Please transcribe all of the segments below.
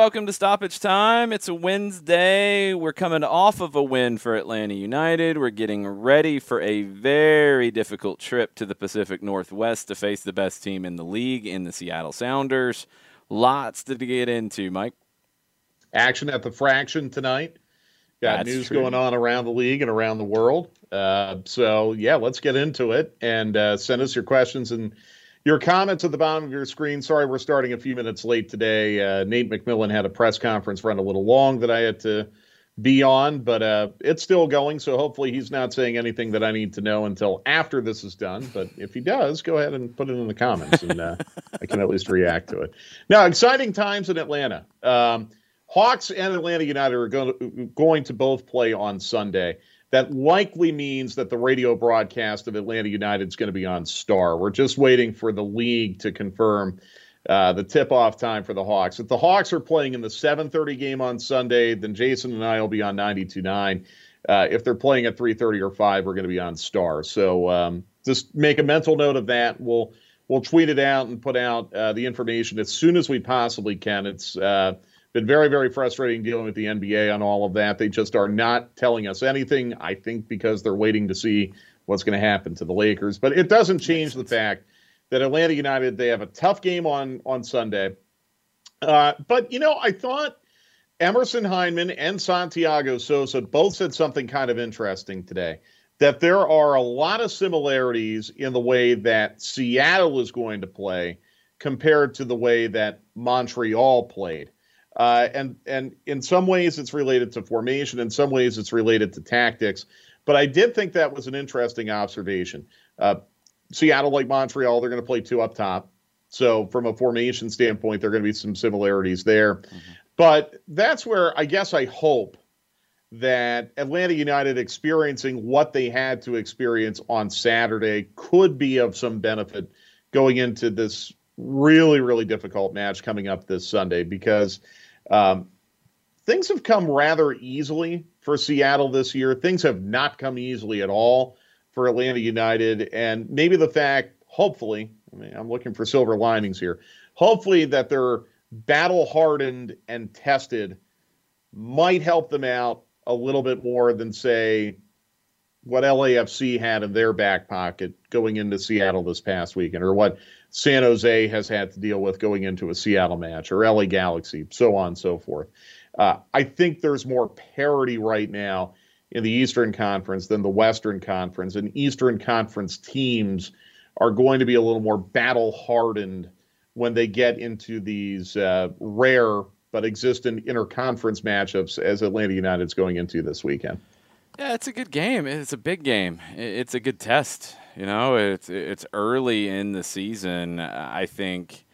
Welcome to Stoppage Time. It's a Wednesday. We're coming off of a win for Atlanta United. We're getting ready for a very difficult trip to the Pacific Northwest to face the best team in the league in the Seattle Sounders. Lots to get into, Mike. Action at the fraction tonight. Got That's news true. going on around the league and around the world. Uh, so, yeah, let's get into it and uh, send us your questions and your comments at the bottom of your screen. Sorry, we're starting a few minutes late today. Uh, Nate McMillan had a press conference run a little long that I had to be on, but uh, it's still going. So hopefully he's not saying anything that I need to know until after this is done. But if he does, go ahead and put it in the comments, and uh, I can at least react to it. Now, exciting times in Atlanta. Um, Hawks and Atlanta United are going going to both play on Sunday. That likely means that the radio broadcast of Atlanta United is going to be on Star. We're just waiting for the league to confirm uh, the tip-off time for the Hawks. If the Hawks are playing in the 7:30 game on Sunday, then Jason and I will be on 92.9. Uh, if they're playing at 3:30 or 5, we're going to be on Star. So um, just make a mental note of that. We'll we'll tweet it out and put out uh, the information as soon as we possibly can. It's uh, been very, very frustrating dealing with the NBA on all of that. They just are not telling us anything, I think, because they're waiting to see what's going to happen to the Lakers. But it doesn't change the fact that Atlanta United, they have a tough game on, on Sunday. Uh, but, you know, I thought Emerson Hyndman and Santiago Sosa both said something kind of interesting today that there are a lot of similarities in the way that Seattle is going to play compared to the way that Montreal played. Uh, and and in some ways it's related to formation, in some ways it's related to tactics. But I did think that was an interesting observation. Uh, Seattle, like Montreal, they're going to play two up top. So from a formation standpoint, there are going to be some similarities there. But that's where I guess I hope that Atlanta United experiencing what they had to experience on Saturday could be of some benefit going into this really, really difficult match coming up this Sunday because um, things have come rather easily for Seattle this year. Things have not come easily at all for Atlanta United. And maybe the fact, hopefully, I mean, I'm looking for silver linings here, hopefully that they're battle hardened and tested might help them out a little bit more than, say, what LAFC had in their back pocket going into Seattle this past weekend, or what San Jose has had to deal with going into a Seattle match, or LA Galaxy, so on and so forth. Uh, I think there's more parity right now in the Eastern Conference than the Western Conference, and Eastern Conference teams are going to be a little more battle hardened when they get into these uh, rare but existent interconference matchups as Atlanta United's going into this weekend. Yeah, it's a good game. It's a big game. It's a good test. You know, it's it's early in the season. I think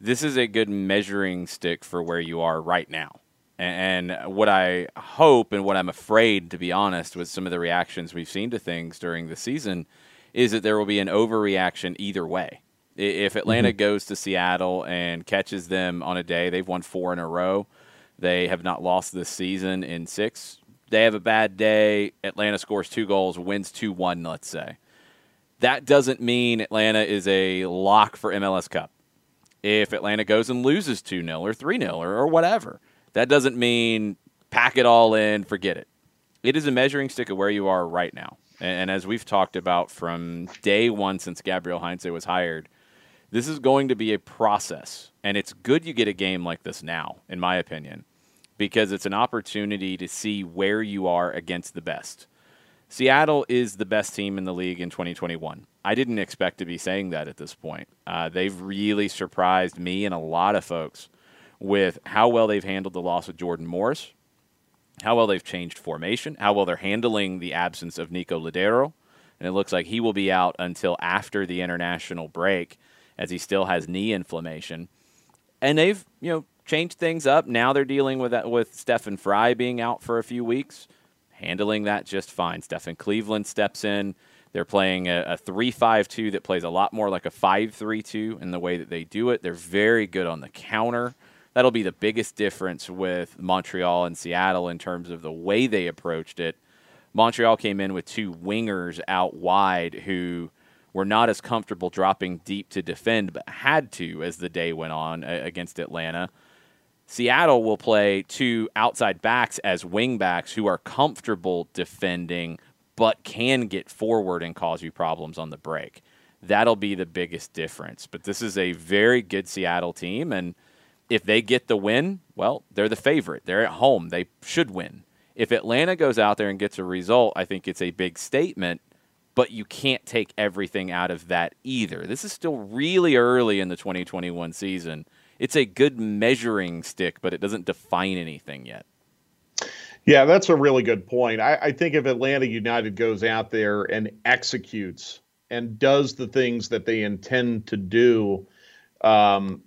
this is a good measuring stick for where you are right now. And what I hope and what I'm afraid, to be honest, with some of the reactions we've seen to things during the season, is that there will be an overreaction either way. If Atlanta mm-hmm. goes to Seattle and catches them on a day, they've won four in a row. They have not lost this season in six. They have a bad day. Atlanta scores two goals, wins 2 1, let's say. That doesn't mean Atlanta is a lock for MLS Cup. If Atlanta goes and loses 2 0 or 3 0 or whatever, that doesn't mean pack it all in, forget it. It is a measuring stick of where you are right now. And as we've talked about from day one since Gabriel Heinze was hired, this is going to be a process. And it's good you get a game like this now, in my opinion, because it's an opportunity to see where you are against the best. Seattle is the best team in the league in 2021. I didn't expect to be saying that at this point. Uh, they've really surprised me and a lot of folks with how well they've handled the loss of Jordan Morris, how well they've changed formation, how well they're handling the absence of Nico Lodeiro. And it looks like he will be out until after the international break as he still has knee inflammation. And they've, you know, changed things up. Now they're dealing with that with Stefan Frei being out for a few weeks, handling that just fine. Stefan Cleveland steps in. They're playing a, a 3 5 2 that plays a lot more like a 5 3 2 in the way that they do it. They're very good on the counter that'll be the biggest difference with Montreal and Seattle in terms of the way they approached it. Montreal came in with two wingers out wide who were not as comfortable dropping deep to defend, but had to as the day went on uh, against Atlanta. Seattle will play two outside backs as wing backs who are comfortable defending, but can get forward and cause you problems on the break. That'll be the biggest difference. But this is a very good Seattle team, and if they get the win, well, they're the favorite. They're at home. They should win. If Atlanta goes out there and gets a result, I think it's a big statement, but you can't take everything out of that either. This is still really early in the 2021 season. It's a good measuring stick, but it doesn't define anything yet. Yeah, that's a really good point. I, I think if Atlanta United goes out there and executes and does the things that they intend to do, um,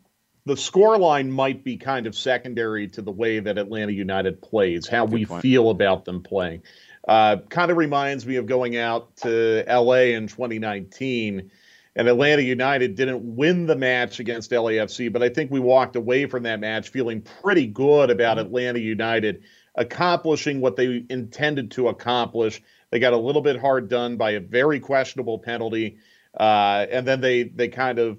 the score line might be kind of secondary to the way that Atlanta United plays, how Good we point. feel about them playing. Uh, kind of reminds me of going out to LA in 2019, and Atlanta United didn't win the match against LAFC, but I think we walked away from that match feeling pretty good about mm-hmm. Atlanta United accomplishing what they intended to accomplish. They got a little bit hard done by a very questionable penalty, uh, and then they they kind of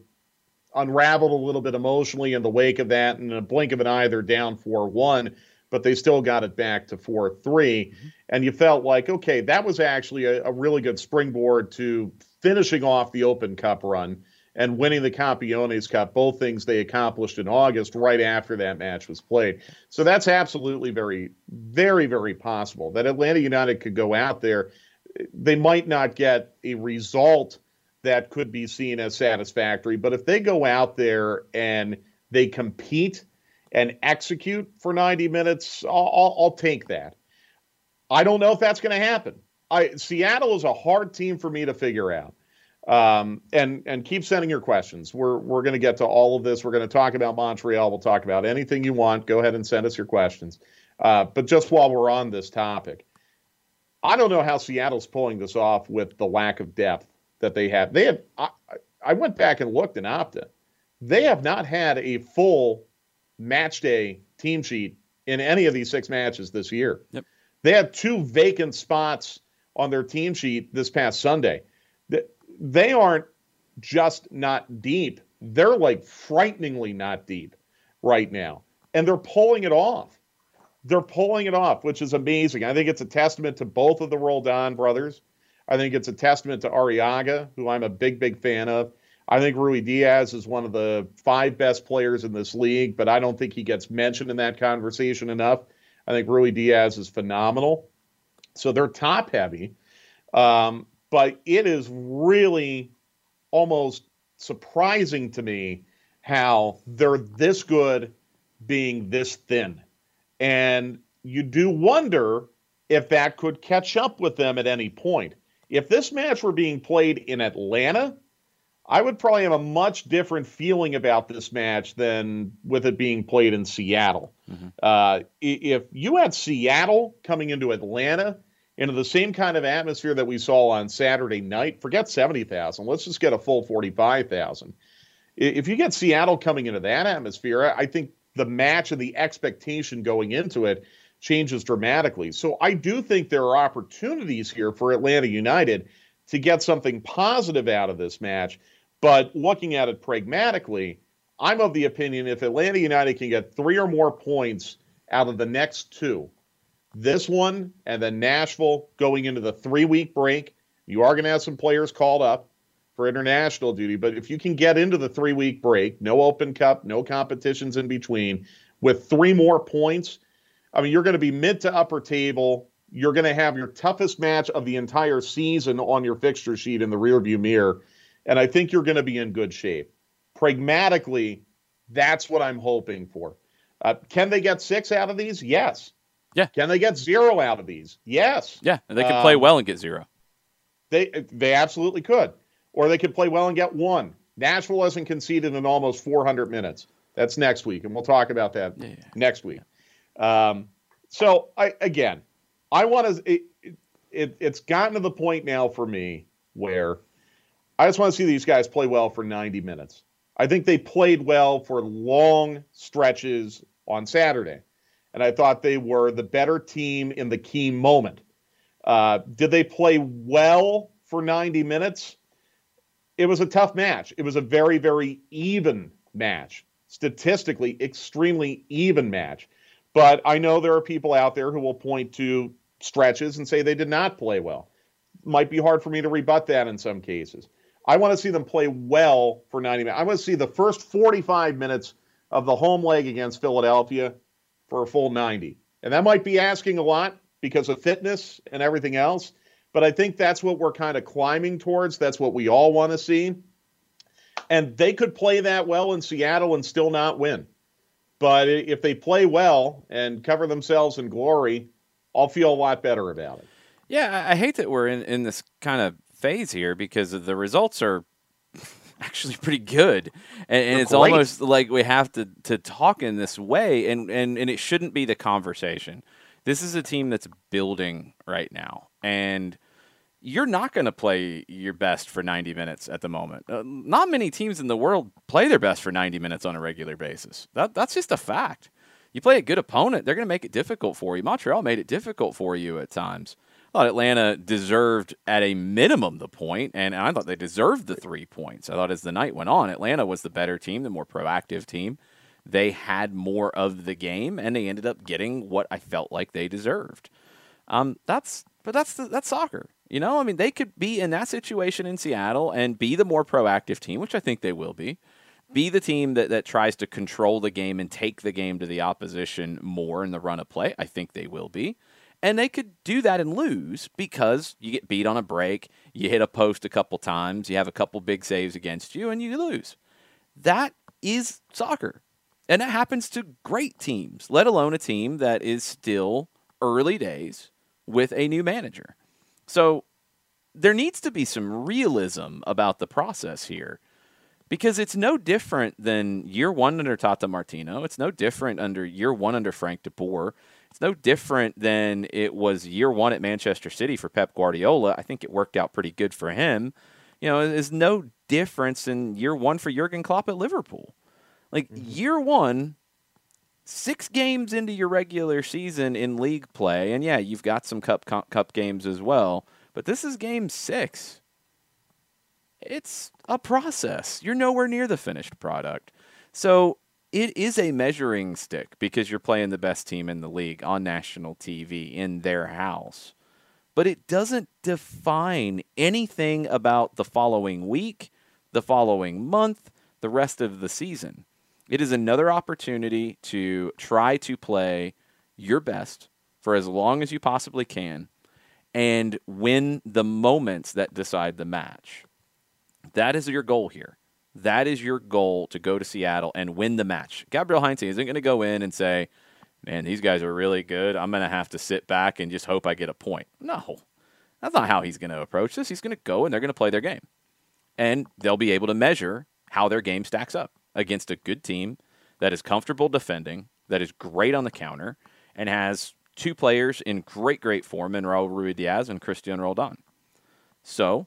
unraveled a little bit emotionally in the wake of that. And in a blink of an eye, they're down 4 1, but they still got it back to 4 3. Mm-hmm. And you felt like, okay, that was actually a, a, really good springboard to finishing off the Open Cup run and winning the Campeones Cup, both things they accomplished in August right after that match was played. So that's absolutely very, very, very possible that Atlanta United could go out there. They might not get a result that could be seen as satisfactory. But if they go out there and they compete and execute for 90 minutes, I'll, I'll, I'll take that. I don't know if that's going to happen. I, Seattle is a hard team for me to figure out. Um, and and keep sending your questions. We're we're going to get to all of this. We're going to talk about Montreal. We'll talk about anything you want. Go ahead and send us your questions. Uh, but just while we're on this topic, I don't know how Seattle's pulling this off with the lack of depth that they have. They have. I, I went back and looked in Opta. They have not had a full match day team sheet in any of these six matches this year. Yep. They had two vacant spots on their team sheet this past Sunday. They aren't just not deep. They're like frighteningly not deep right now. And they're pulling it off. They're pulling it off, which is amazing. I think it's a testament to both of the Roldan brothers I think it's a testament to Arreaga, who I'm a big, big fan of. I think Ruidíaz is one of the five best players in this league, but I don't think he gets mentioned in that conversation enough. I think Ruidíaz is phenomenal. So they're top heavy. Um, but it is really almost surprising to me how they're this good being this thin. And you do wonder if that could catch up with them at any point. If this match were being played in Atlanta, I would probably have a much different feeling about this match than with it being played in Seattle. Mm-hmm. Uh, if you had Seattle coming into Atlanta, into the same kind of atmosphere that we saw on Saturday night, forget 70,000. Let's just get a full 45,000. If you get Seattle coming into that atmosphere, I think the match and the expectation going into it changes dramatically. So I do think there are opportunities here for Atlanta United to get something positive out of this match. But looking at it pragmatically, I'm of the opinion if Atlanta United can get three or more points out of the next two, this one and then Nashville going into the three week break, you are going to have some players called up for international duty. But if you can get into the three week break, no Open Cup, no competitions in between, with three more points, I mean, you're going to be mid to upper table. You're going to have your toughest match of the entire season on your fixture sheet in the rearview mirror. And I think you're going to be in good shape. Pragmatically, that's what I'm hoping for. Uh, can they get six out of these? Yes. Yeah. Can they get zero out of these? Yes. Yeah, and they can play um, well and get zero. They they absolutely could, or they could play well and get one. Nashville hasn't conceded in almost 400 minutes. That's next week, and we'll talk about that yeah. next week. Um, so I again, I want to. It, it, it's gotten to the point now for me where I just want to see these guys play well for 90 minutes. I think they played well for long stretches on Saturday and I thought they were the better team in the key moment. Uh, did they play well for 90 minutes? It was a tough match. It was a very, very even match, statistically, extremely even match. But I know there are people out there who will point to stretches and say they did not play well. Might be hard for me to rebut that in some cases. I want to see them play well for 90 minutes. I want to see the first 45 minutes of the home leg against Philadelphia for a full 90. And that might be asking a lot because of fitness and everything else. But I think that's what we're kind of climbing towards. That's what we all want to see. And they could play that well in Seattle and still not win. But if they play well and cover themselves in glory, I'll feel a lot better about it. Yeah, I hate that we're in, in this kind of phase here because the results are actually pretty good, and, and it's great. almost like we have to to talk in this way, and and and it shouldn't be the conversation. This is a team that's building right now, and you're not going to play your best for 90 minutes at the moment. Uh, not many teams in the world play their best for 90 minutes on a regular basis. That that's just a fact. You play a good opponent, they're going to make it difficult for you. Montreal made it difficult for you at times thought Atlanta deserved at a minimum the point, and I thought they deserved the three points. I thought as the night went on, Atlanta was the better team, the more proactive team. They had more of the game, and they ended up getting what I felt like they deserved. Um, that's but that's the, that's soccer. You know, I mean, they could be in that situation in Seattle and be the more proactive team, which I think they will be. Be the team that, that tries to control the game and take the game to the opposition more in the run of play. I think they will be. And they could do that and lose because you get beat on a break, you hit a post a couple times, you have a couple big saves against you, and you lose. That is soccer. And that happens to great teams, let alone a team that is still early days with a new manager. So there needs to be some realism about the process here because it's no different than year one under Tata Martino. It's no different under year one under Frank de Boer. It's no different than it was year one at Manchester City for Pep Guardiola. I think it worked out pretty good for him. You know, there's no difference in year one for Jurgen Klopp at Liverpool. Like mm-hmm. year one, six games into your regular season in league play, and yeah, you've got some cup cup games as well, but this is game six. It's a process. You're nowhere near the finished product. So it is a measuring stick because you're playing the best team in the league on national TV in their house. But it doesn't define anything about the following week, the following month, the rest of the season. It is another opportunity to try to play your best for as long as you possibly can and win the moments that decide the match. That is your goal here. That is your goal to go to Seattle and win the match. Gabriel Heinze isn't going to go in and say, man, these guys are really good. I'm going to have to sit back and just hope I get a point. No, that's not how he's going to approach this. He's going to go and they're going to play their game. And they'll be able to measure how their game stacks up against a good team that is comfortable defending, that is great on the counter, and has two players in great, great form in Raul Ruidiaz and Christian Roldan. So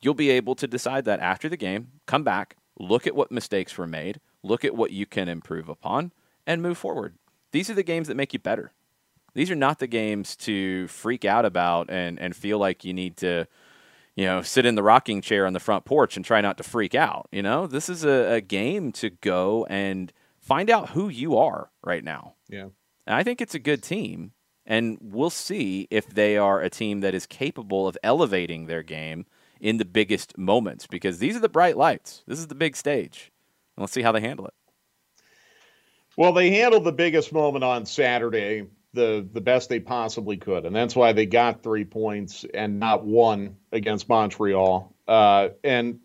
you'll be able to decide that after the game, come back, look at what mistakes were made, look at what you can improve upon, and move forward. These are the games that make you better. These are not the games to freak out about and, and feel like you need to, you know, sit in the rocking chair on the front porch and try not to freak out. You know, this is a, a game to go and find out who you are right now. Yeah. And I think it's a good team. And we'll see if they are a team that is capable of elevating their game in the biggest moments because these are the bright lights. This is the big stage. And let's see how they handle it. Well, they handled the biggest moment on Saturday the the best they possibly could, and that's why they got three points and not one against Montreal. Uh, and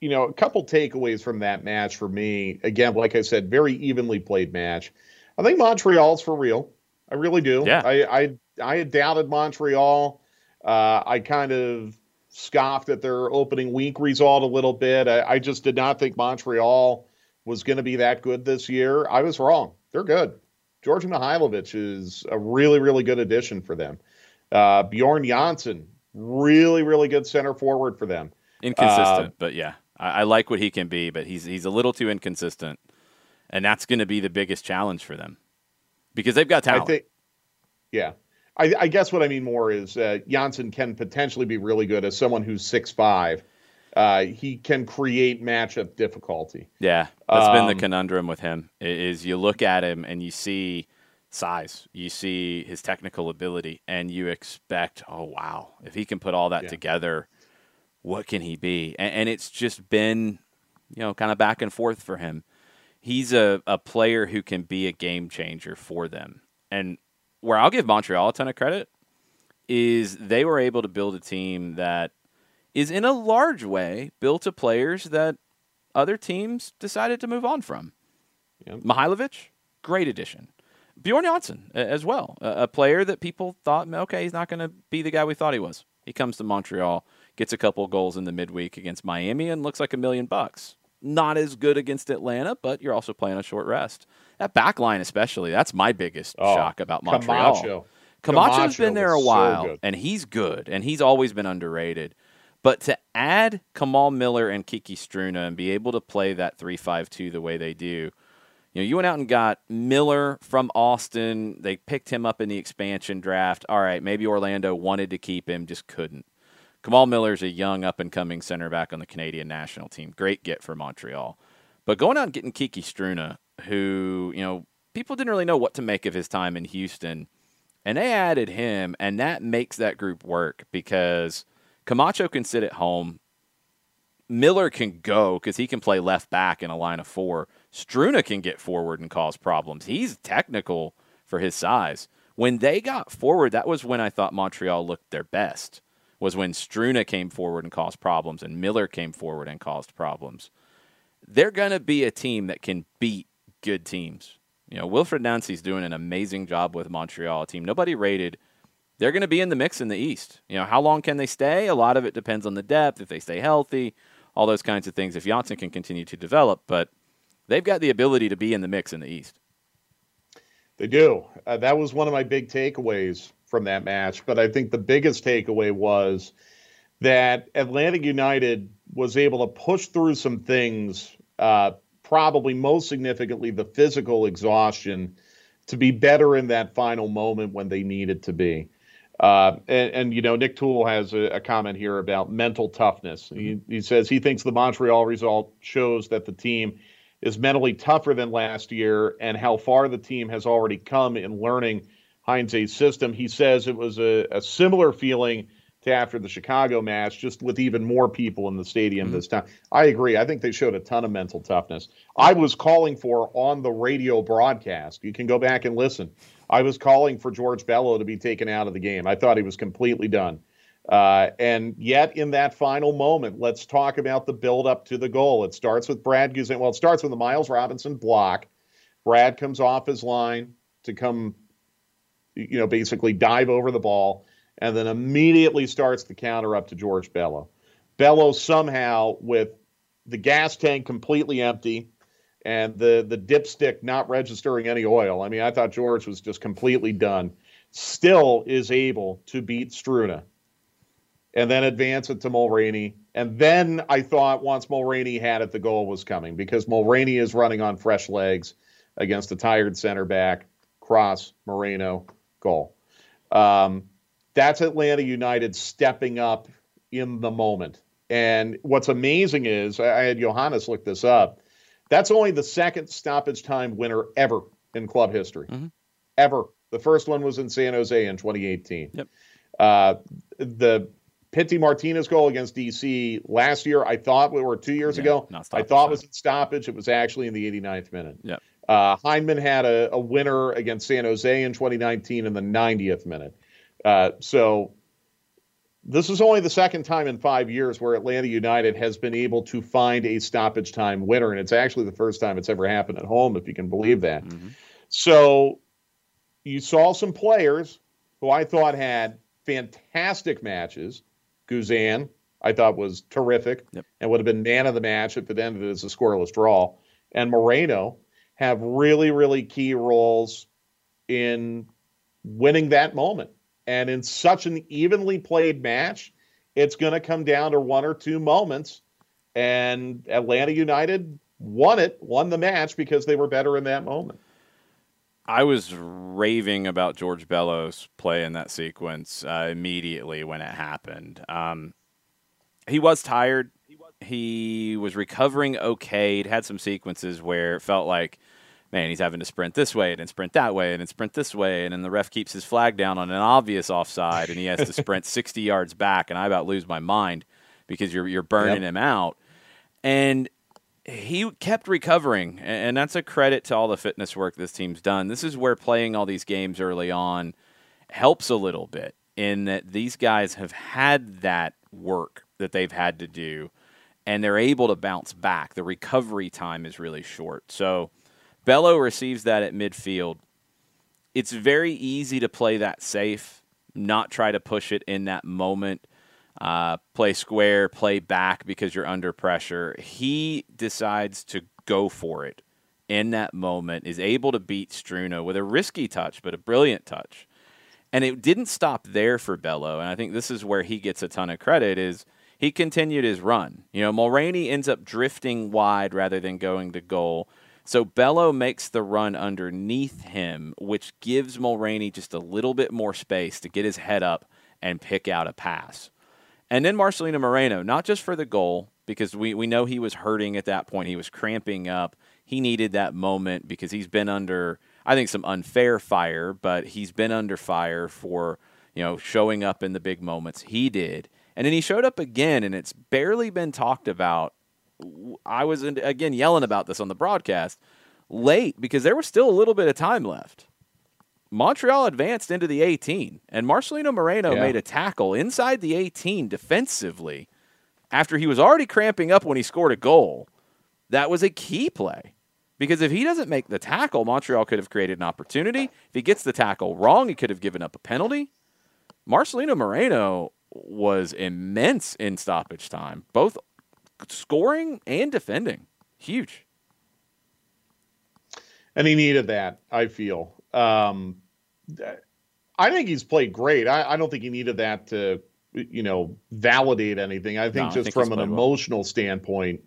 you know, a couple takeaways from that match for me. Again, like I said, very evenly played match. I think Montreal's for real. I really do. Yeah. I I, I had doubted Montreal. Uh, I kind of scoffed at their opening week result a little bit. I, I just did not think Montreal was going to be that good this year. I was wrong. They're good. Djordje Mihailovic is a really, really good addition for them. Uh, Bjorn Johnsen, really, really good center forward for them. Inconsistent, uh, but yeah, I, I, like what he can be, but he's he's a little too inconsistent, and that's going to be the biggest challenge for them because they've got talent. Think, yeah, I, I, guess what I mean more is uh, Johnsen can potentially be really good as someone who's six five. Uh, he can create matchup difficulty. Yeah, that's um, been the um, conundrum with him. Is you look at him and you see size, you see his technical ability, and you expect, oh wow, if he can put all that yeah. together, what can he be? And, and it's just been, you know, kind of back and forth for him. He's a, a player who can be a game changer for them. And where I'll give Montreal a ton of credit is they were able to build a team that is in a large way built to players that other teams decided to move on from. Yep. Mihailovic, great addition. Bjorn Johnsen as well, a, player that people thought, okay, he's not going to be the guy we thought he was. He comes to Montreal, gets a couple goals in the midweek against Miami, and looks like a million bucks. Not as good against Atlanta, but you're also playing a short rest. That back line, especially, that's my biggest oh, shock about Montreal. Camacho. Camacho's Camacho been there a while, so and he's good, and he's always been underrated. But to add Kamal Miller and Kiki Struna and be able to play that three-five-two the way they do, you know, you went out and got Miller from Austin. They picked him up in the expansion draft. All right, maybe Orlando wanted to keep him, just couldn't. Kamal Miller's a young up and coming center back on the Canadian national team. Great get for Montreal. But going out and getting Kiki Struna, who, you know, people didn't really know what to make of his time in Houston, and they added him, and that makes that group work because Camacho can sit at home. Miller can go because he can play left back in a line of four. Struna can get forward and cause problems. He's technical for his size. When they got forward, that was when I thought Montreal looked their best. Was when Struna came forward and caused problems, and Miller came forward and caused problems. They're going to be a team that can beat good teams. You know, Wilfried Nancy's doing an amazing job with Montreal, team nobody rated they're going to be in the mix in the East. You know, how long can they stay? A lot of it depends on the depth, if they stay healthy, all those kinds of things. If Johnsen can continue to develop, but they've got the ability to be in the mix in the East. They do. Uh, that was one of my big takeaways from that match. But I think the biggest takeaway was that Atlanta United was able to push through some things, uh, probably most significantly the physical exhaustion, to be better in that final moment when they needed to be. Uh, and, and, you know, Nick Toole has a, a comment here about mental toughness. He, he, says he thinks the Montreal result shows that the team is mentally tougher than last year and how far the team has already come in learning Heinze's system. He says it was a, a similar feeling to after the Chicago match, just with even more people in the stadium Mm-hmm. this time. I agree. I think they showed a ton of mental toughness. I was calling for on the radio broadcast. You can go back and listen. I was calling for George Bello to be taken out of the game. I thought he was completely done. Uh, and yet, in that final moment, let's talk about the build up to the goal. It starts with Brad Guzan. Well, it starts with the Miles Robinson block. Brad comes off his line to come, you know, basically dive over the ball, and then immediately starts the counter up to George Bello. Bello somehow, with the gas tank completely empty and the the dipstick not registering any oil. I mean, I thought George was just completely done. Still is able to beat Struna and then advance it to Mulraney. And then I thought once Mulraney had it, the goal was coming because Mulraney is running on fresh legs against a tired center back. Cross, Moreno, goal. Um, that's Atlanta United stepping up in the moment. And what's amazing is I had Johannes look this up. That's only the second stoppage time winner ever in club history. Ever. The first one was in San Jose in 2018. Yep. Uh, the Pity Martinez goal against DC last year, I thought, or two years Yeah, ago, I thought was in stoppage. It was actually in the 89th minute. Yep. Uh, Heineman had a, a winner against San Jose in 2019 in the 90th minute. Uh, so this is only the second time in five years where Atlanta United has been able to find a stoppage time winner, and it's actually the first time it's ever happened at home, if you can believe that. So you saw some players who I thought had fantastic matches. Guzan, I thought was terrific Yep. and would have been man of the match if it ended as a scoreless draw. And Moreno have really, really key roles in winning that moment. And in such an evenly played match, it's going to come down to one or two moments. And Atlanta United won it, won the match because they were better in that moment. I was raving about George Bello's play in that sequence uh, immediately when it happened. Um, he was tired. He was recovering okay. He'd had some sequences where it felt like, man, he's having to sprint this way and then sprint that way and then sprint this way. And then the ref keeps his flag down on an obvious offside and he has to sprint 60 yards back. And I about lose my mind because you're, you're burning Yep. him out. And he kept recovering, and that's a credit to all the fitness work this team's done. This is where playing all these games early on helps a little bit in that these guys have had that work that they've had to do, and they're able to bounce back. The recovery time is really short. So Bello receives that at midfield. It's very easy to play that safe, not try to push it in that moment uh, play square, play back because you're under pressure. He decides to go for it in that moment, is able to beat Struna with a risky touch, but a brilliant touch. And it didn't stop there for Bello. And I think this is where he gets a ton of credit is he continued his run. You know, Mulraney ends up drifting wide rather than going to goal. So Bello makes the run underneath him, which gives Mulraney just a little bit more space to get his head up and pick out a pass. And then Marcelino Moreno, not just for the goal, because we, we know he was hurting at that point. He was cramping up. He needed that moment because he's been under, I think, some unfair fire, but he's been under fire for, you know, showing up in the big moments. He did. And then he showed up again, and it's barely been talked about. I was, again, yelling about this on the broadcast late because there was still a little bit of time left. Montreal advanced into the 18, and Marcelino Moreno Yeah. made a tackle inside the 18 defensively after he was already cramping up when he scored a goal. That was a key play because if he doesn't make the tackle, Montreal could have created an opportunity. If he gets the tackle wrong, he could have given up a penalty. Marcelino Moreno was immense in stoppage time, both scoring and defending. Huge. and he needed that. I feel. Um, I think he's played great. I, I don't think he needed that to, you know, validate anything. I think No, I just think from an played well. emotional standpoint,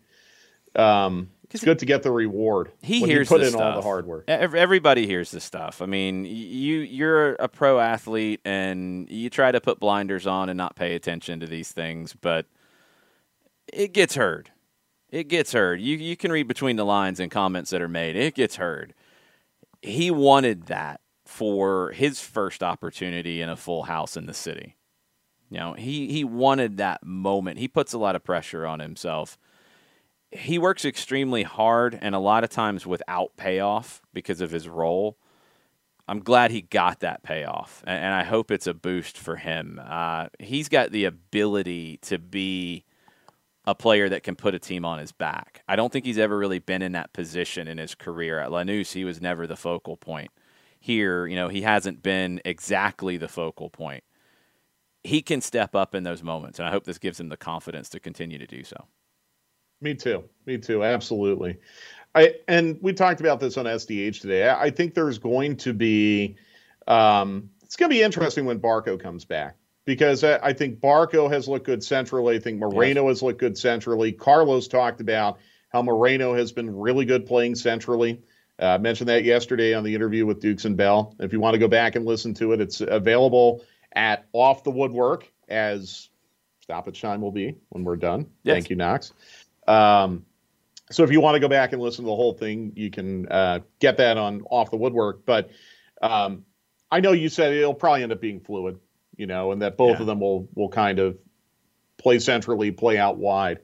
um, it's good to get the reward. he when hears you put this in all the hard work. Everybody hears this stuff. I mean, you you're a pro athlete and you try to put blinders on and not pay attention to these things, but it gets heard. It gets heard. You you can read between the lines and comments that are made. It gets heard. He wanted that for his first opportunity in a full house in the city. You know, he he wanted that moment. He puts a lot of pressure on himself. He works extremely hard and a lot of times without payoff because of his role. I'm glad he got that payoff, and, I hope it's a boost for him. Uh, he's got the ability to be a player that can put a team on his back. I don't think he's ever really been in that position in his career. At Lanús, he was never the focal point. Here, you know, he hasn't been exactly the focal point. He can step up in those moments, and I hope this gives him the confidence to continue to do so. Me too. Me too. Absolutely. I and we talked about this on SDH today. I, I think there's going to be um, it's going to be interesting when Barco comes back because I, I, think Barco has looked good centrally. I think Moreno yes. has looked good centrally. Carlos talked about how Moreno has been really good playing centrally. Uh, I mentioned that yesterday on the interview with Dukes and Bell. If you want to go back and listen to it, it's available at Off the Woodwork as Stoppage Time will be when we're done. Yes. Thank you, Knox. Um, so if you want to go back and listen to the whole thing, you can uh, get that on Off the Woodwork. But um, I know you said it'll probably end up being fluid you know, and that both yeah. of them will will kind of play centrally, play out wide.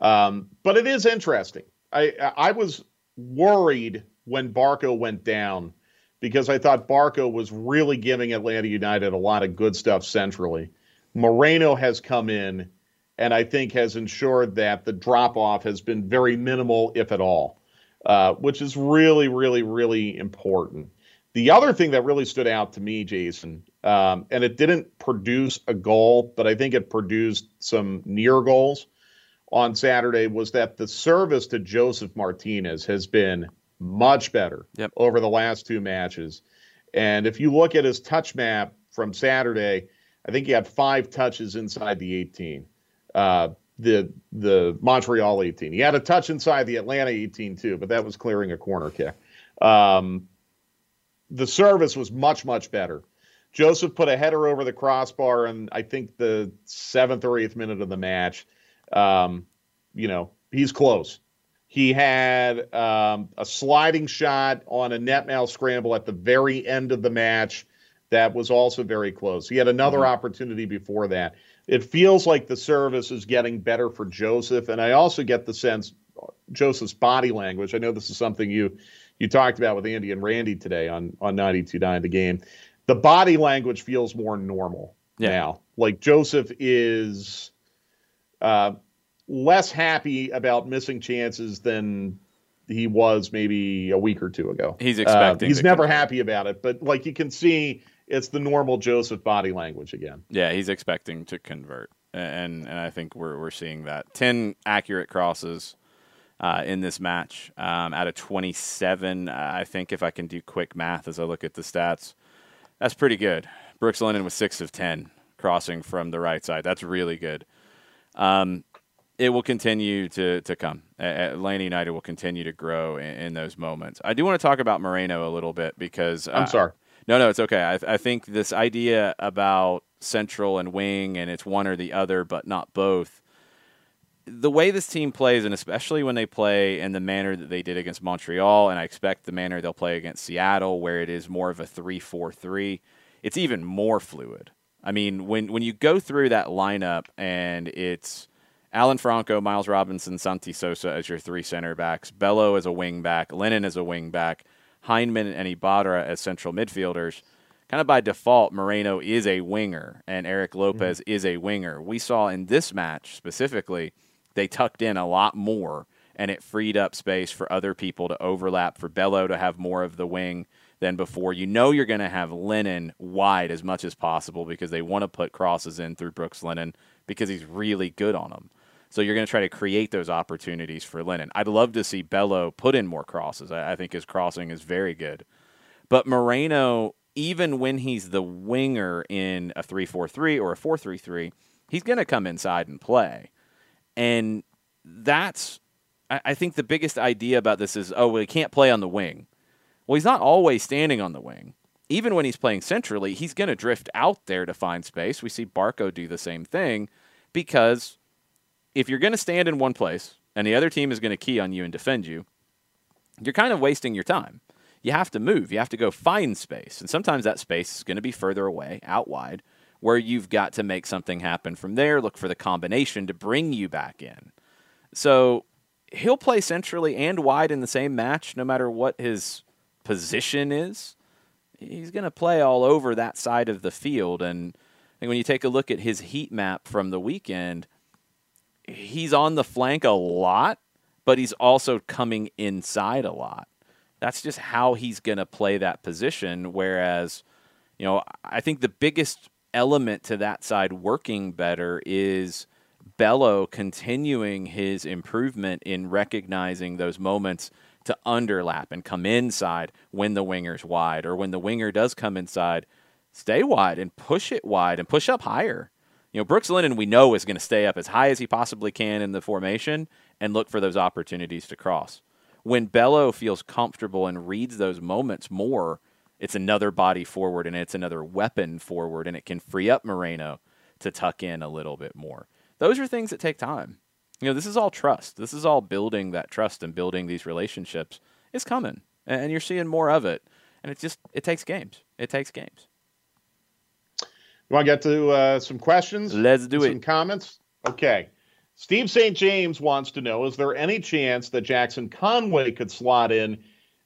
Um, but it is interesting. I I was worried when Barco went down because I thought Barco was really giving Atlanta United a lot of good stuff centrally. Moreno has come in and I think has ensured that the drop off has been very minimal, if at all, uh, which is really, really, really important. The other thing that really stood out to me, Jason, um, and it didn't produce a goal, but I think it produced some near goals on Saturday was that the service to Josef Martinez has been much better yep. over the last two matches. And if you look at his touch map from Saturday, I think he had five touches inside the 18. Uh, the the Montreal 18. He had a touch inside the Atlanta 18 too, but that was clearing a corner kick. Um, the service was much much better. Josef put a header over the crossbar and I think the seventh or eighth minute of the match. Um, you know, he's close. He had um, a sliding shot on a net mail scramble at the very end of the match that was also very close. He had another mm-hmm. opportunity before that. It feels like the service is getting better for Josef, and I also get the sense Josef's body language. I know this is something you you talked about with Andy and Randy today on on 92.9 the game the body language feels more normal yeah. now. Like Josef is uh, less happy about missing chances than he was maybe a week or two ago. He's uh, expecting. Uh, he's never happy about it, but like you can see, it's the normal Josef body language again. Yeah, he's expecting to convert, and and I think we're we're seeing that. Ten accurate crosses. Uh, in this match, um, out of 27, I think if I can do quick math as I look at the stats, that's pretty good. Brooks Lennon was six of ten crossing from the right side. That's really good. Um, it will continue to to come. Atlanta United will continue to grow in, in, those moments. I do want to talk about Moreno a little bit because I'm uh, sorry. No, no, it's okay. I, I think this idea about central and wing and it's one or the other, but not both the way this team plays, and especially when they play in the manner that they did against Montreal, and I expect the manner they'll play against Seattle, where it is more of a 3 4 3, it's even more fluid. I mean, when, when you go through that lineup and it's Alan Franco, Miles Robinson, Santi Sosa as your three center backs, Bello as a wing back, Lennon as a wing back, Hyndman and Ibarra as central midfielders, kind of by default, Moreno is a winger and Erik Lopez mm-hmm. is a winger. We saw in this match specifically they tucked in a lot more and it freed up space for other people to overlap, for Bello to have more of the wing than before. You know you're going to have Lennon wide as much as possible because they want to put crosses in through Brooks Lennon because he's really good on them. So you're going to try to create those opportunities for Lennon. I'd love to see Bello put in more crosses. I, I think his crossing is very good. But Moreno, even when he's the winger in a 3 4 3 or a 4 3 3, he's going to come inside and play. And that's, I think the biggest idea about this is, oh, well, he can't play on the wing. Well, he's not always standing on the wing. Even when he's playing centrally, he's going to drift out there to find space. We see Barco do the same thing because if you're going to stand in one place and the other team is going to key on you and defend you, you're kind of wasting your time. You have to move. You have to go find space. And sometimes that space is going to be further away, out wide, where you've got to make something happen from there, look for the combination to bring you back in. So he'll play centrally and wide in the same match, no matter what his position is. He's going to play all over that side of the field. And, when you take a look at his heat map from the weekend, he's on the flank a lot, but he's also coming inside a lot. That's just how he's going to play that position. Whereas, you know, I think the biggest element to that side working better is Bello continuing his improvement in recognizing those moments to underlap and come inside when the winger's wide, or when the winger does come inside, stay wide and push it wide and push up higher. You know, Brooks Lennon, we know, is going to stay up as high as he possibly can in the formation and look for those opportunities to cross. When Bello feels comfortable and reads those moments more, it's another body forward and it's another weapon forward, and it can free up Moreno to tuck in a little bit more. Those are things that take time. You know, this is all trust. This is all building that trust and building these relationships. It's coming, and you're seeing more of it. And it just it takes games. It takes games. You want to get to uh, some questions? Let's do some it. Some comments. Okay. Steve St. James wants to know: Is there any chance that Jackson Conway could slot in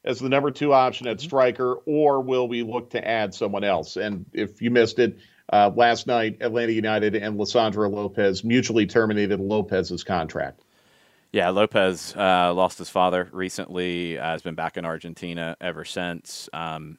as the number two option at striker, or will we look to add someone else? And if you missed it, uh, last night, Atlanta United and Lisandro Lopez mutually terminated Lopez's contract. Yeah, Lopez uh, lost his father recently. Uh, has been back in Argentina ever since. Um,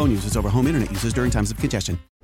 phone users over home internet users during times of congestion.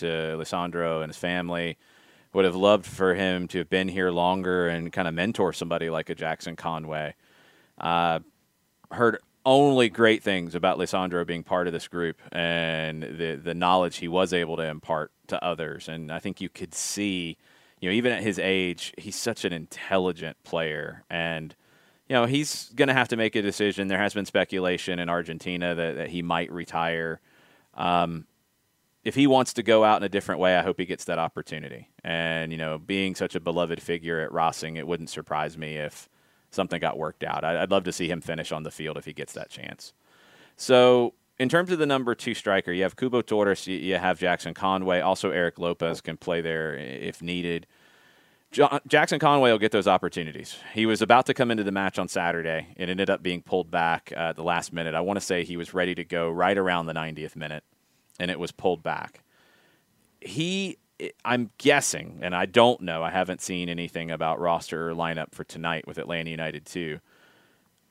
to Lisandro and his family. Would have loved for him to have been here longer and kind of mentor somebody like a Jackson Conway. Uh, heard only great things about Lisandro being part of this group and the the knowledge he was able to impart to others. And I think you could see, you know, even at his age, he's such an intelligent player and you know, he's going to have to make a decision. There has been speculation in Argentina that, that he might retire. Um, if he wants to go out in a different way, I hope he gets that opportunity. And you know, being such a beloved figure at Racing, it wouldn't surprise me if something got worked out. I'd love to see him finish on the field if he gets that chance. So, in terms of the number two striker, you have Cubo Torres, you have Jackson Conway, also Erik Lopez can play there if needed. Jackson Conway will get those opportunities. He was about to come into the match on Saturday. It ended up being pulled back at the last minute. I want to say he was ready to go right around the 90th minute and it was pulled back. He, I'm guessing, and I don't know, I haven't seen anything about roster or lineup for tonight with Atlanta United 2.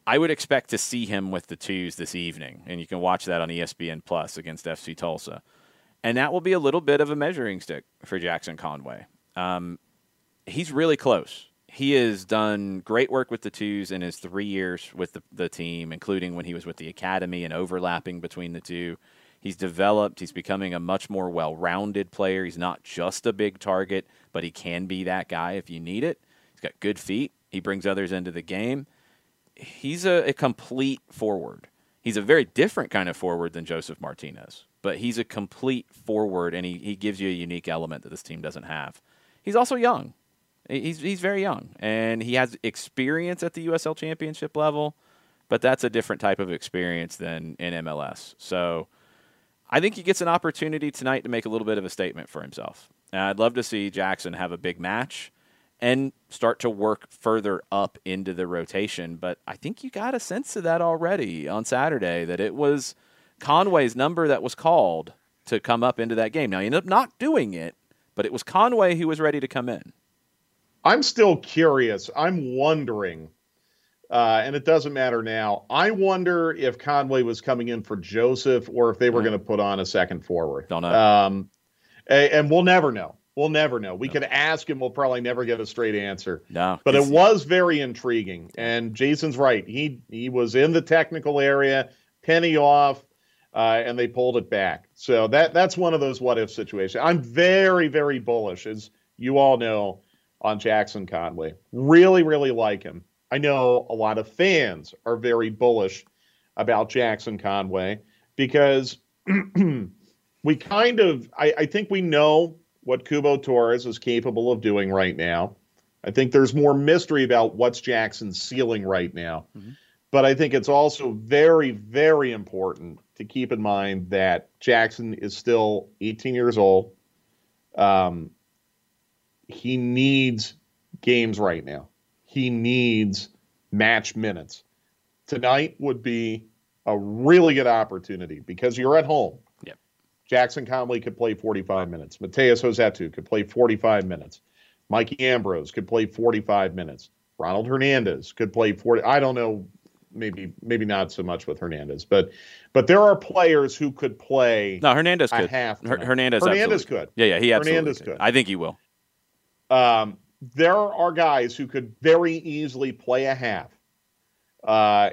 I would expect to see him with the twos this evening, and you can watch that on ESPN Plus against FC Tulsa. And that will be a little bit of a measuring stick for Jackson Conway. Um, he's really close. He has done great work with the twos in his three years with the, the team, including when he was with the academy and overlapping between the two. He's developed. He's becoming a much more well rounded player. He's not just a big target, but he can be that guy if you need it. He's got good feet. He brings others into the game. He's a, a complete forward. He's a very different kind of forward than Josef Martinez, but he's a complete forward, and he, he gives you a unique element that this team doesn't have. He's also young. He's, he's very young, and he has experience at the USL championship level, but that's a different type of experience than in MLS. So I think he gets an opportunity tonight to make a little bit of a statement for himself. And I'd love to see Jackson have a big match and start to work further up into the rotation. But I think you got a sense of that already on Saturday that it was Conway's number that was called to come up into that game. Now, he ended up not doing it, but it was Conway who was ready to come in. I'm still curious. I'm wondering, uh, and it doesn't matter now. I wonder if Conway was coming in for Josef or if they were mm. going to put on a second forward. Don't know. Um, and, and we'll never know. We'll never know. We no. could ask and we'll probably never get a straight answer. No. But it was very intriguing. And Jason's right. He he was in the technical area, penny off, uh, and they pulled it back. So that that's one of those what if situations. I'm very, very bullish, as you all know, on Jackson Conway. Really, really like him. I know a lot of fans are very bullish about Jackson Conway because we kind of I, I think we know what Cubo Torres is capable of doing right now. I think there's more mystery about what's Jackson's ceiling right now. Mm-hmm. But I think it's also very, very important to keep in mind that Jackson is still 18 years old. Um, he needs games right now. He needs match minutes. Tonight would be a really good opportunity because you're at home. Jackson Conway could play 45 minutes. Matheus Rossetto could play 45 minutes. Mikey Ambrose could play 45 minutes. Ronald Hernandez could play 40. I don't know, maybe maybe not so much with Hernandez, but but there are players who could play. No, Hernandez could. Half Her- Hernandez. Hernandez could. Yeah, yeah, he absolutely Hernandez could. could. I think he will. Um, there are guys who could very easily play a half, uh,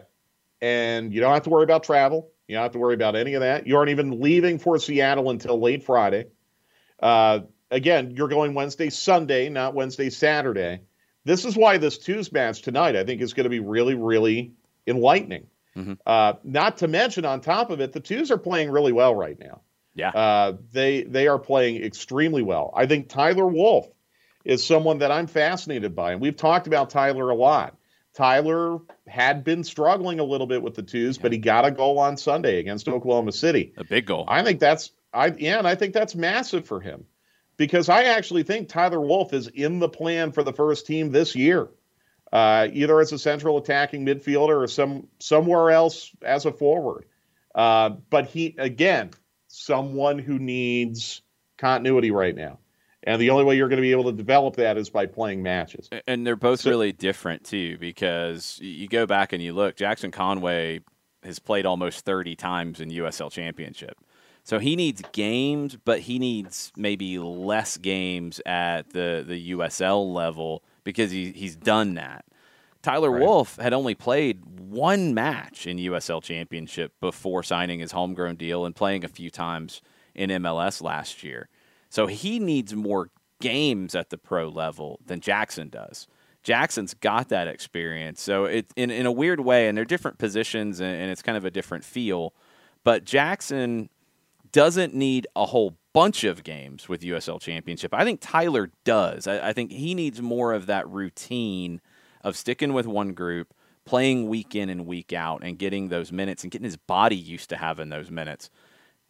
and you don't have to worry about travel. You don't have to worry about any of that. You aren't even leaving for Seattle until late Friday. Uh, again, you're going Wednesday, Sunday, not Wednesday, Saturday. This is why this Tuesday match tonight, I think, is going to be really, really enlightening. Mm-hmm. Uh, not to mention, on top of it, the twos are playing really well right now. Yeah, uh, they they are playing extremely well. I think Tyler Wolff is someone that I'm fascinated by, and we've talked about Tyler a lot. Tyler had been struggling a little bit with the twos, yeah. but he got a goal on Sunday against Oklahoma City. A big goal. I think that's I yeah, and I think that's massive for him. Because I actually think Tyler Wolff is in the plan for the first team this year. Uh, either as a central attacking midfielder or some somewhere else as a forward. Uh, but he again, someone who needs continuity right now. And the only way you're going to be able to develop that is by playing matches. And they're both so, really different too, because you go back and you look. Jackson Conway has played almost 30 times in USL Championship. So he needs games, but he needs maybe less games at the, the USL level because he, he's done that. Tyler right. Wolff had only played one match in USL Championship before signing his homegrown deal and playing a few times in MLS last year. So he needs more games at the pro level than Jackson does. Jackson's got that experience. So it in, in a weird way, and they're different positions and, and it's kind of a different feel. But Jackson doesn't need a whole bunch of games with USL Championship. I think Tyler does. I, I, think he needs more of that routine of sticking with one group, playing week in and week out, and getting those minutes and getting his body used to having those minutes.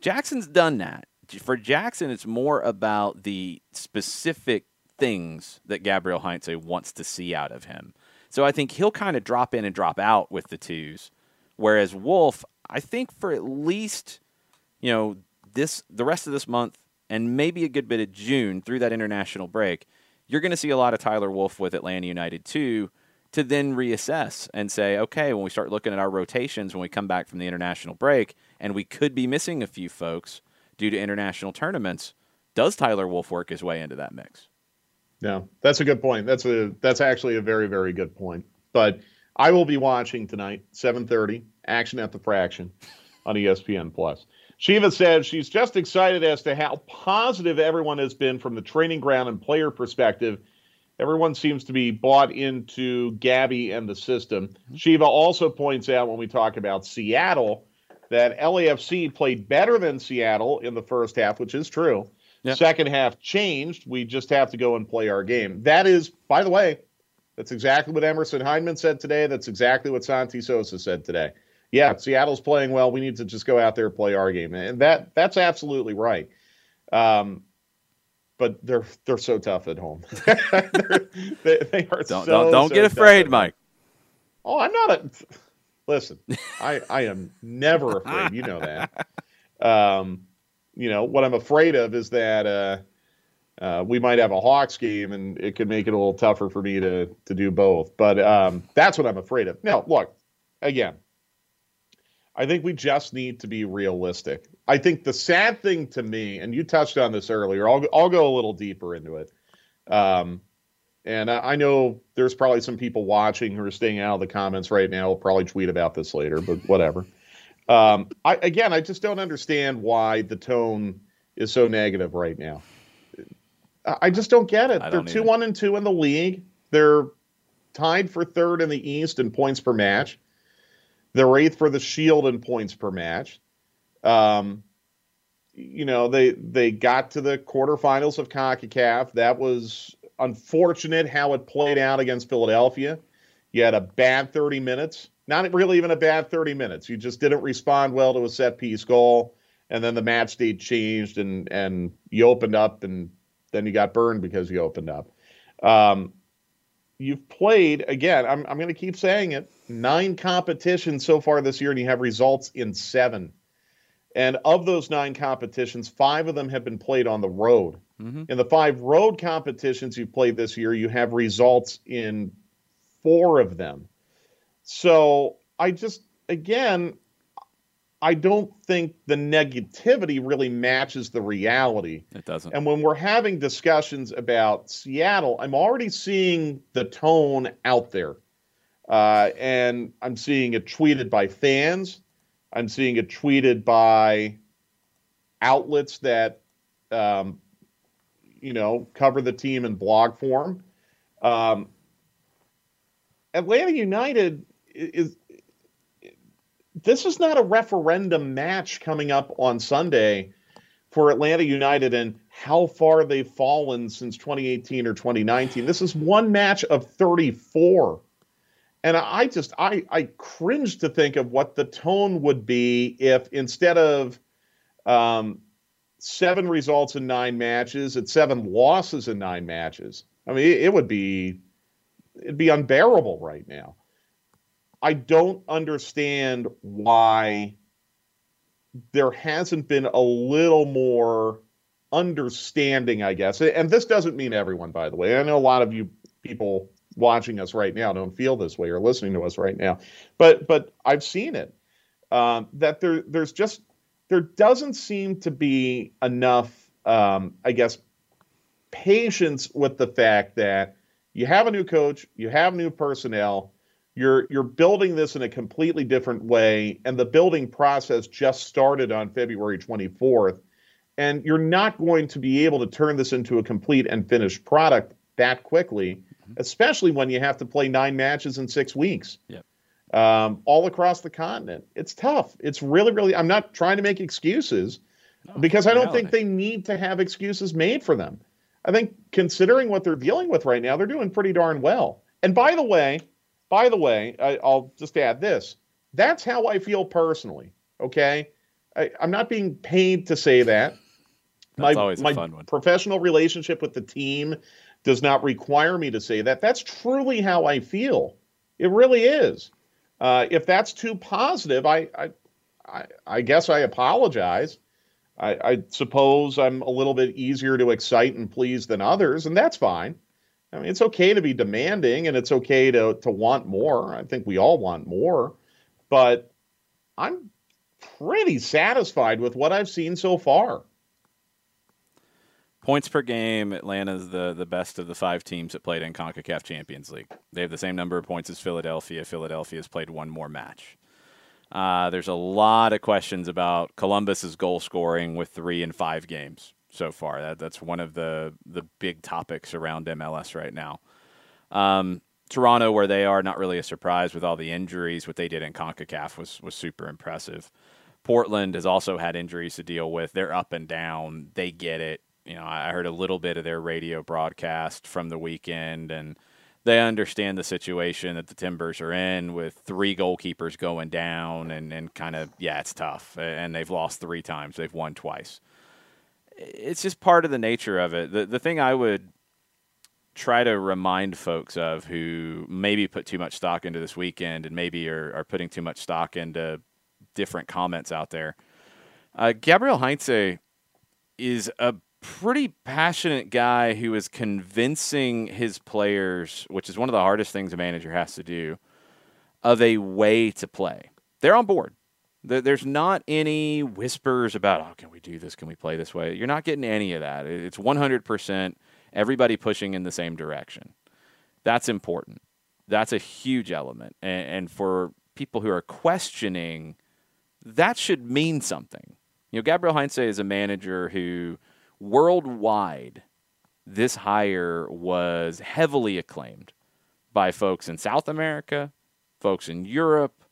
Jackson's done that for Jackson, it's more about the specific things that Gabriel Heinze wants to see out of him. So I think he'll kind of drop in and drop out with the twos. Whereas Wolff, I think for at least, you know, this the rest of this month and maybe a good bit of June through that international break, you're going to see a lot of Tyler Wolff with Atlanta United too to then reassess and say, okay, when we start looking at our rotations when we come back from the international break and we could be missing a few folks, due to international tournaments. Does Tyler Wolff work his way into that mix? Yeah, that's a good point. That's a that's actually a very very good point. But I will be watching tonight, 7:30, action at the fraction on ESPN Plus. Shiva says she's just excited as to how positive everyone has been from the training ground and player perspective. Everyone seems to be bought into Gabby and the system. Mm-hmm. Shiva also points out when we talk about Seattle that LAFC played better than Seattle in the first half, which is true. Yep. Second half changed. We just have to go and play our game. That is, by the way, that's exactly what Emerson Hyndman said today. That's exactly what Santi Sosa said today. Yeah, Seattle's playing well. We need to just go out there and play our game, and that that's absolutely right. Um, but they're they're so tough at home. they, they, are don't so, don't, don't so get afraid, Mike. Oh, I'm not a. Listen, I I am never afraid. You know that. Um, you know what I'm afraid of is that uh, uh, we might have a Hawks game and it could make it a little tougher for me to to do both. But um, that's what I'm afraid of. Now, look, again, I think we just need to be realistic. I think the sad thing to me, and you touched on this earlier, I'll I'll go a little deeper into it. Um, and I, I know there's probably some people watching who are staying out of the comments right now. Will probably tweet about this later, but whatever. Um, I again, I just don't understand why the tone is so negative right now. I just don't get it. They're two one and two in the league. They're tied for third in the East in points per match. They're eighth for the Shield in points per match. Um, you know they they got to the quarterfinals of Concacaf. That was unfortunate how it played out against Philadelphia. You had a bad 30 minutes. Not really even a bad 30 minutes. You just didn't respond well to a set piece goal, and then the match state changed, and and you opened up, and then you got burned because you opened up. Um, you've played again. I'm I'm going to keep saying it. Nine competitions so far this year, and you have results in seven. And of those nine competitions, five of them have been played on the road. Mhm. In the five road competitions you've played this year, you have results in four of them. So I just, again, I don't think the negativity really matches the reality. It doesn't. And when we're having discussions about Seattle, I'm already seeing the tone out there. Uh, and I'm seeing it tweeted by fans. I'm seeing it tweeted by outlets that, um, you know, cover the team in blog form. Um, Atlanta United is. This is not a referendum match coming up on Sunday for Atlanta United and how far they've fallen since 2018 or 2019. This is one match of 34. And I just I I cringe to think of what the tone would be if instead of um, seven results in nine matches, it's seven losses in nine matches. I mean, it, it would be it'd be unbearable right now. I don't understand why there hasn't been a little more understanding, I guess. And this doesn't mean everyone, by the way. I know a lot of you people watching us right now don't feel this way or listening to us right now, but but I've seen it um, that there there's just there doesn't seem to be enough, um, I guess, patience with the fact that you have a new coach, you have new personnel, you're you're building this in a completely different way, and the building process just started on February 24th, and you're not going to be able to turn this into a complete and finished product that quickly, especially when you have to play nine matches in six weeks. Yep. Um, all across the continent. It's tough. It's really, really. I'm not trying to make excuses because I don't think they need to have excuses made for them. I think considering what they're dealing with right now, they're doing pretty darn well. And by the way, by the way, I, I'll just add this. That's how I feel personally. Okay, I, I'm not being paid to say that. That's my always a my fun one. professional relationship with the team does not require me to say that. That's truly how I feel. It really is. Uh, if that's too positive, I, I, I, guess I apologize. I, I suppose I'm a little bit easier to excite and please than others, and that's fine. I mean, it's okay to be demanding, and it's okay to to want more. I think we all want more, but I'm pretty satisfied with what I've seen so far. Points per game, Atlanta's the, the best of the five teams that played in CONCACAF Champions League. They have the same number of points as Philadelphia. Philadelphia's played one more match. Uh, there's a lot of questions about Columbus's goal scoring with three and five games so far. That, that's one of the, the big topics around MLS right now. Um, Toronto, where they are, not really a surprise with all the injuries. What they did in CONCACAF was, was super impressive. Portland has also had injuries to deal with. They're up and down. They get it you know, I heard a little bit of their radio broadcast from the weekend, and they understand the situation that the Timbers are in with three goalkeepers going down, and, and kind of, yeah, it's tough. And they've lost three times, they've won twice. It's just part of the nature of it. The, the thing I would try to remind folks of who maybe put too much stock into this weekend and maybe are, are putting too much stock into different comments out there. Uh, Gabriel Heinze is a pretty passionate guy who is convincing his players, which is one of the hardest things a manager has to do, of a way to play. They're on board. There's not any whispers about, oh, can we do this? Can we play this way? You're not getting any of that. It's 100% everybody pushing in the same direction. That's important. That's a huge element. And, for people who are questioning, that should mean something. You know, Gabriel Heinze is a manager who worldwide, this hire was heavily acclaimed by folks in South America, folks in Europe,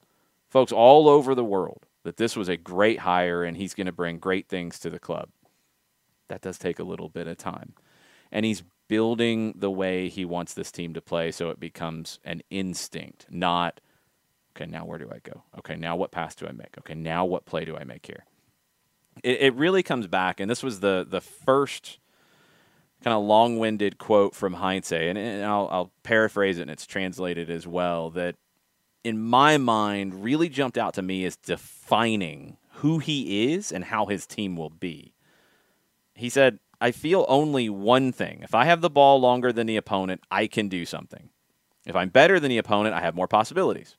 folks all over the world that this was a great hire and he's going to bring great things to the club. That does take a little bit of time. And he's building the way he wants this team to play so it becomes an instinct, not, okay, now where do I go? Okay, now what pass do I make? Okay, now what play do I make here? It, it really comes back, and this was the the first kind of long-winded quote from Heinze, and, and I'll, I'll paraphrase it, and it's translated as well. That in my mind really jumped out to me as defining who he is and how his team will be. He said, I feel only one thing. If I have the ball longer than the opponent, I can do something. If I'm better than the opponent, I have more possibilities.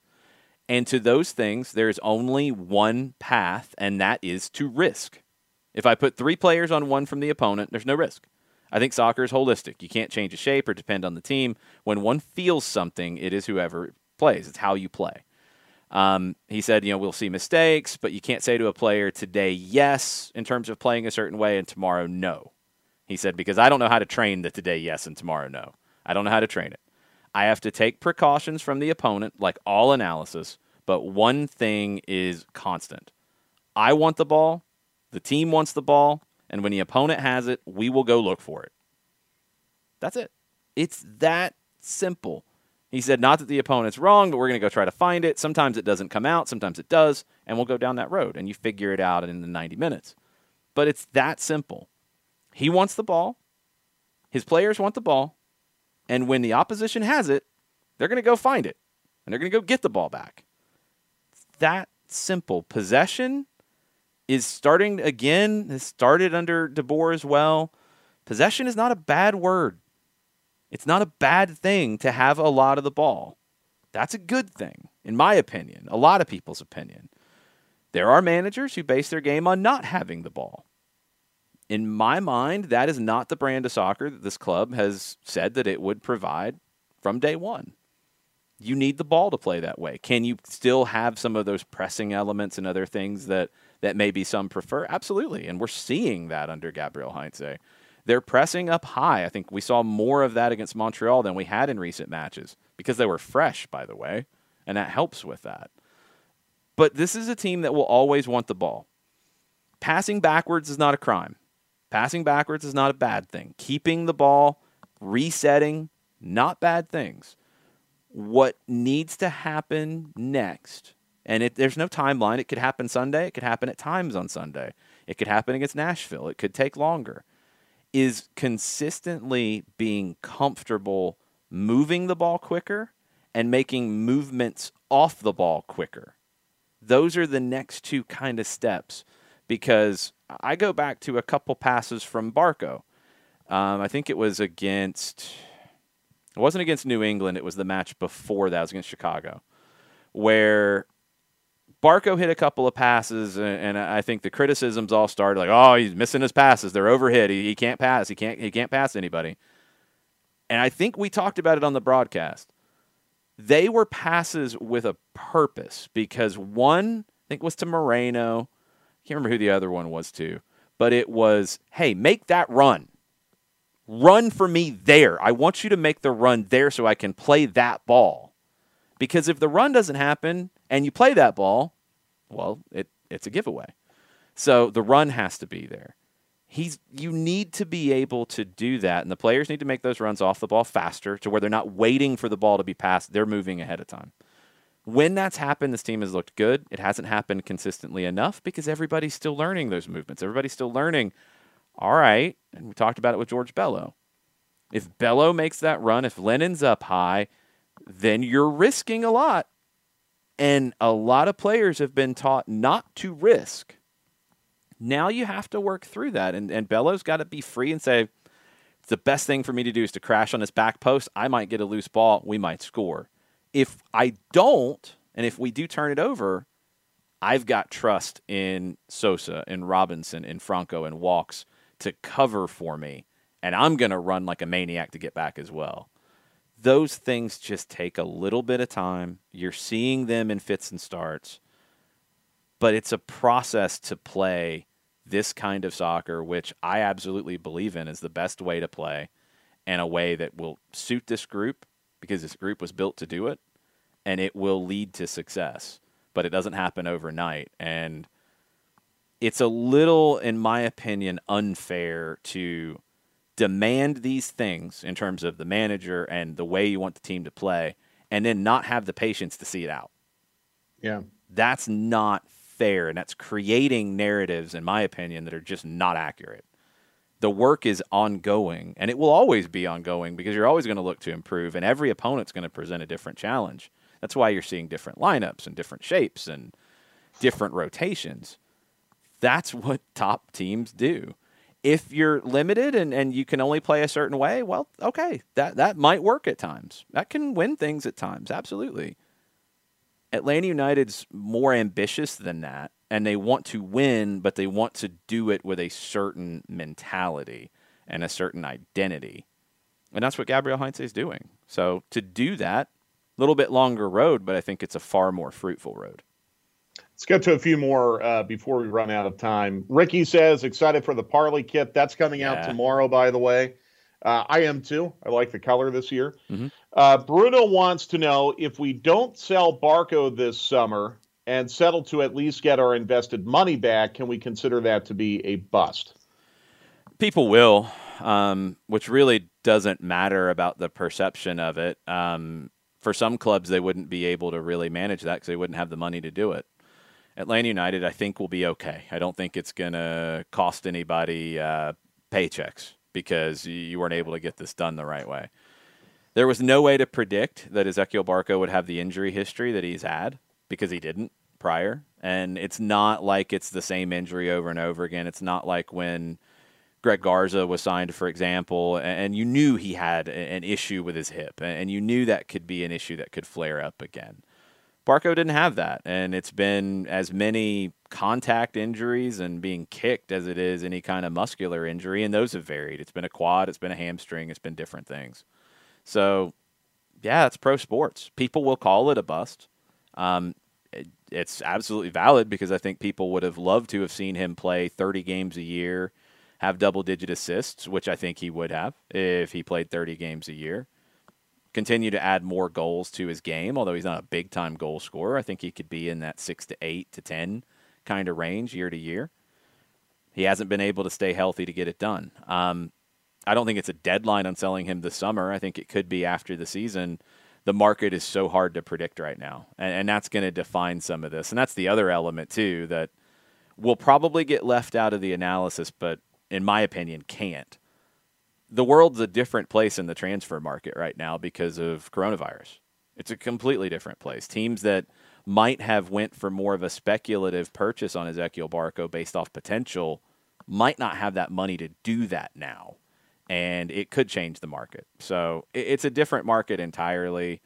And to those things, there's only one path, and that is to risk. If I put three players on one from the opponent, there's no risk. I think soccer is holistic. You can't change a shape or depend on the team. When one feels something, it is whoever plays. It's how you play. Um, he said, you know, we'll see mistakes, but you can't say to a player today, yes, in terms of playing a certain way, and tomorrow, no. He said, because I don't know how to train the today, yes, and tomorrow, no. I don't know how to train it. I have to take precautions from the opponent, like all analysis, but one thing is constant. I want the ball, the team wants the ball, and when the opponent has it, we will go look for it. That's it. It's that simple. He said, not that the opponent's wrong, but we're going to go try to find it. Sometimes it doesn't come out, sometimes it does, and we'll go down that road, and you figure it out in the 90 minutes. But it's that simple. He wants the ball, his players want the ball, and when the opposition has it, they're going to go find it and they're going to go get the ball back. That simple. Possession is starting again, has started under DeBoer as well. Possession is not a bad word. It's not a bad thing to have a lot of the ball. That's a good thing, in my opinion, a lot of people's opinion. There are managers who base their game on not having the ball in my mind, that is not the brand of soccer that this club has said that it would provide from day one. You need the ball to play that way. Can you still have some of those pressing elements and other things that, that maybe some prefer? Absolutely. And we're seeing that under Gabriel Heinze. They're pressing up high. I think we saw more of that against Montreal than we had in recent matches because they were fresh, by the way, and that helps with that. But this is a team that will always want the ball. Passing backwards is not a crime. Passing backwards is not a bad thing. Keeping the ball, resetting, not bad things. What needs to happen next, and it, there's no timeline, it could happen Sunday, it could happen at times on Sunday, it could happen against Nashville, it could take longer, is consistently being comfortable moving the ball quicker and making movements off the ball quicker. Those are the next two kind of steps because I go back to a couple passes from Barco. Um, I think it was against. It wasn't against New England. It was the match before that. It was against Chicago, where Barco hit a couple of passes, and, and I think the criticisms all started like, "Oh, he's missing his passes. They're overhit. He, he can't pass. He can't. He can't pass anybody." And I think we talked about it on the broadcast. They were passes with a purpose because one, I think, was to Moreno. Can't remember who the other one was to, but it was, "Hey, make that run." Run for me there. I want you to make the run there so I can play that ball. Because if the run doesn't happen and you play that ball, well, it, it's a giveaway. So the run has to be there. He's you need to be able to do that, and the players need to make those runs off the ball faster to where they're not waiting for the ball to be passed; they're moving ahead of time. When that's happened, this team has looked good. It hasn't happened consistently enough because everybody's still learning those movements. Everybody's still learning. All right, and we talked about it with George Bello. If Bello makes that run, if Lennon's up high, then you're risking a lot. And a lot of players have been taught not to risk. Now you have to work through that. And, and Bello's got to be free and say, the best thing for me to do is to crash on this back post. I might get a loose ball. We might score. If I don't, and if we do turn it over, I've got trust in Sosa and Robinson and Franco and Walkes to cover for me. And I'm going to run like a maniac to get back as well those things just take a little bit of time. You're seeing them in fits and starts, but it's a process to play this kind of soccer, which I absolutely believe in is the best way to play and a way that will suit this group because this group was built to do it and it will lead to success. But it doesn't happen overnight. And it's a little, in my opinion, unfair to demand these things in terms of the manager and the way you want the team to play, and then not have the patience to see it out. Yeah. That's not fair, and that's creating narratives, in my opinion, that are just not accurate. The work is ongoing, and it will always be ongoing because you're always going to look to improve, and every opponent's going to present a different challenge. That's why you're seeing different lineups and different shapes and different rotations. That's what top teams do if you're limited and, and you can only play a certain way, well, okay, that, that might work at times. That can win things at times, absolutely. Atlanta United's more ambitious than that, and they want to win, but they want to do it with a certain mentality and a certain identity. And that's what Gabriel Heinze is doing. So to do that, a little bit longer road, but I think it's a far more fruitful road. Let's get to a few more uh, before we run out of time. Ricky says, excited for the Parley kit. That's coming yeah. out tomorrow, by the way. Uh, I am too. I like the color this year. Mm-hmm. Uh, Bruno wants to know if we don't sell Barco this summer and settle to at least get our invested money back, can we consider that to be a bust? People will, um, which really doesn't matter about the perception of it. Um, for some clubs, they wouldn't be able to really manage that because they wouldn't have the money to do it. Atlanta United, I think, will be okay. I don't think it's going to cost anybody uh, paychecks because you weren't able to get this done the right way. There was no way to predict that Ezequiel Barco would have the injury history that he's had because he didn't prior. And it's not like it's the same injury over and over again. It's not like when Greg Garza was signed, for example, and you knew he had an issue with his hip, and you knew that could be an issue that could flare up again. Barco didn't have that, and it's been as many contact injuries and being kicked as it is any kind of muscular injury, and those have varied. It's been a quad, it's been a hamstring, it's been different things. So, yeah, it's pro sports. People will call it a bust. Um, it, it's absolutely valid because I think people would have loved to have seen him play 30 games a year, have double digit assists, which I think he would have if he played 30 games a year continue to add more goals to his game. Although he's not a big time goal scorer, I think he could be in that six to eight to ten kind of range year to year. He hasn't been able to stay healthy to get it done. Um, I don't think it's a deadline on selling him this summer. I think it could be after the season. The market is so hard to predict right now, and, and that's going to define some of this. And that's the other element too that will probably get left out of the analysis, but in my opinion, can't the world's a different place in the transfer market right now because of coronavirus. It's a completely different place. Teams that might have went for more of a speculative purchase on Ezequiel Barco based off potential might not have that money to do that now. And it could change the market. So it's a different market entirely.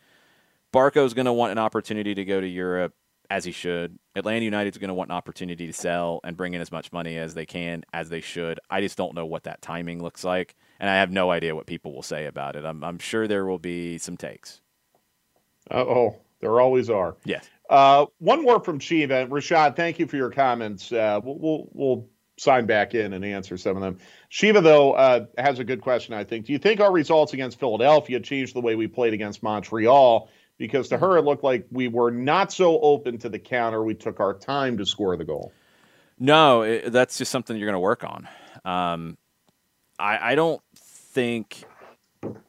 Barco's going to want an opportunity to go to Europe. as he should. Atlanta United's going to want an opportunity to sell and bring in as much money as they can, as they should. I just don't know what that timing looks like, and I have no idea what people will say about it. I'm, I'm sure there will be some takes. Oh, there always are. Yes. Uh, one more from Shiva. Rashad, thank you for your comments. Uh, we'll, we'll, we'll sign back in and answer some of them. Shiva, though, uh, has a good question, I think. Do you think our results against Philadelphia changed the way we played against Montreal? Because to her, it looked like we were not so open to the counter. We took our time to score the goal. No, it, that's just something you're going to work on. Um, I, I don't think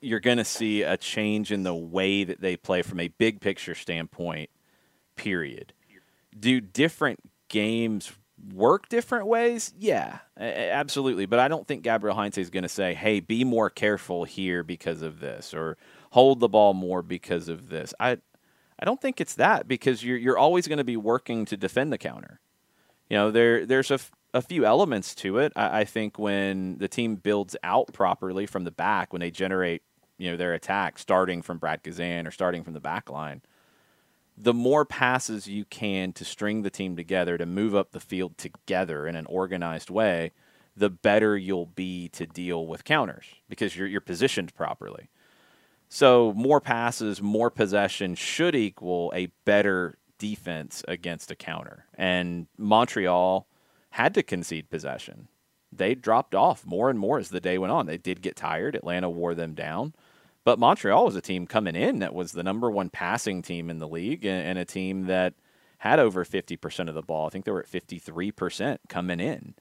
you're going to see a change in the way that they play from a big picture standpoint, period. Do different games work different ways? Yeah, absolutely. But I don't think Gabriel Heinze is going to say, hey, be more careful here because of this, or hold the ball more because of this. I, I don't think it's that because you're, you're always going to be working to defend the counter. You know, there, there's a, f- a few elements to it. I, I think when the team builds out properly from the back, when they generate, you know, their attack starting from Brad Guzan or starting from the back line, the more passes you can to string the team together to move up the field together in an organized way, the better you'll be to deal with counters because you're, you're positioned properly. So, more passes, more possession should equal a better defense against a counter. And Montreal had to concede possession. They dropped off more and more as the day went on. They did get tired. Atlanta wore them down. But Montreal was a team coming in that was the number one passing team in the league and, a team that had over 50% of the ball. I think they were at 53% coming in.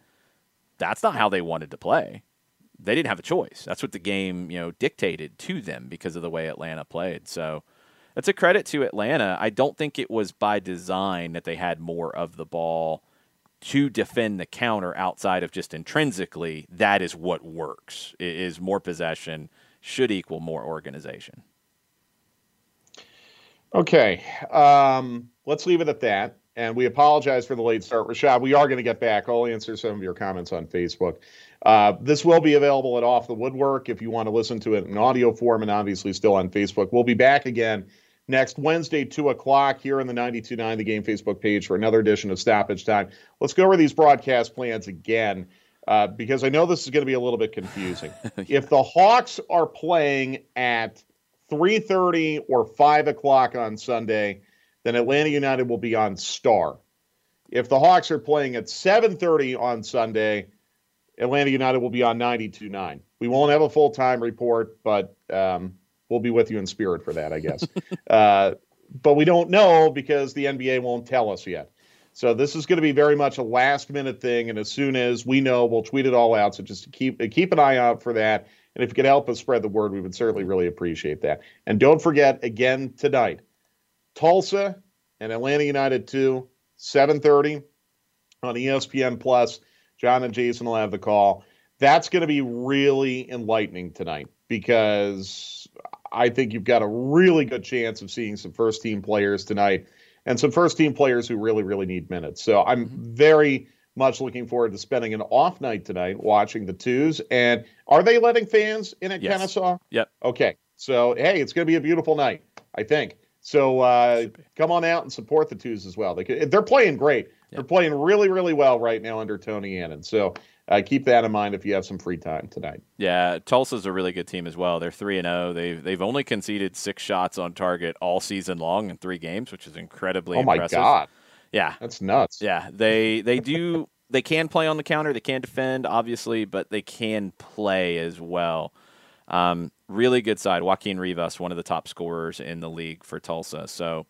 That's not how they wanted to play. They didn't have a choice. That's what the game, you know, dictated to them because of the way Atlanta played. So that's a credit to Atlanta. I don't think it was by design that they had more of the ball to defend the counter outside of just intrinsically that is what works. Is more possession should equal more organization. Okay. Um, let's leave it at that. And we apologize for the late start. Rashad, we are going to get back. I'll answer some of your comments on Facebook. Uh, this will be available at Off the Woodwork if you want to listen to it in audio form and obviously still on Facebook. We'll be back again next Wednesday, 2 o'clock, here on the 92.9 The Game Facebook page for another edition of Stoppage Time. Let's go over these broadcast plans again uh, because I know this is going to be a little bit confusing. yeah. If the Hawks are playing at 3.30 or 5 o'clock on Sunday, then Atlanta United will be on Star. If the Hawks are playing at 7.30 on Sunday, Atlanta United will be on 92.9. We won't have a full-time report, but um, we'll be with you in spirit for that, I guess. uh, but we don't know because the NBA won't tell us yet. So this is going to be very much a last minute thing, and as soon as we know, we'll tweet it all out. So just keep keep an eye out for that. And if you could help us spread the word, we would certainly really appreciate that. And don't forget again tonight, Tulsa and Atlanta United 2, 7:30 on ESPN Plus. John and Jason will have the call. That's going to be really enlightening tonight because I think you've got a really good chance of seeing some first team players tonight and some first team players who really, really need minutes. So I'm mm-hmm. very much looking forward to spending an off night tonight watching the twos. And are they letting fans in at yes. Kennesaw? Yep. Okay. So, hey, it's going to be a beautiful night, I think. So uh, come on out and support the twos as well. They, they're playing great. Yep. They're playing really, really well right now under Tony Annan. So uh, keep that in mind if you have some free time tonight. Yeah, Tulsa's a really good team as well. They're three and zero. Oh. They've they've only conceded six shots on target all season long in three games, which is incredibly. Oh my impressive. god! Yeah, that's nuts. Yeah, they they do they can play on the counter. They can defend, obviously, but they can play as well. Um, really good side. Joaquin Rivas, one of the top scorers in the league for Tulsa. So.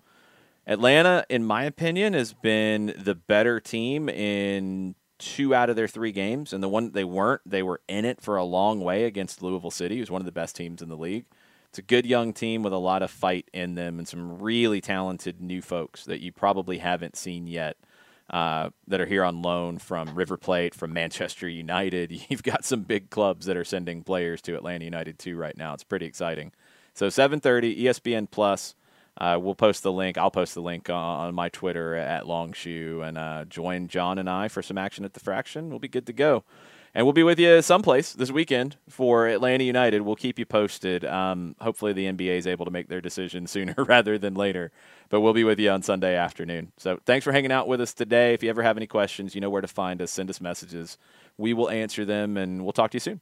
Atlanta, in my opinion, has been the better team in two out of their three games, and the one they weren't, they were in it for a long way against Louisville City, who's one of the best teams in the league. It's a good young team with a lot of fight in them and some really talented new folks that you probably haven't seen yet uh, that are here on loan from River Plate, from Manchester United. You've got some big clubs that are sending players to Atlanta United too right now. It's pretty exciting. So 7:30 ESPN Plus. Uh, we'll post the link. I'll post the link on, my Twitter at Longshoe and uh, join John and I for some action at the Fraction. We'll be good to go. And we'll be with you someplace this weekend for Atlanta United. We'll keep you posted. Um, hopefully, the NBA is able to make their decision sooner rather than later. But we'll be with you on Sunday afternoon. So thanks for hanging out with us today. If you ever have any questions, you know where to find us. Send us messages. We will answer them, and we'll talk to you soon.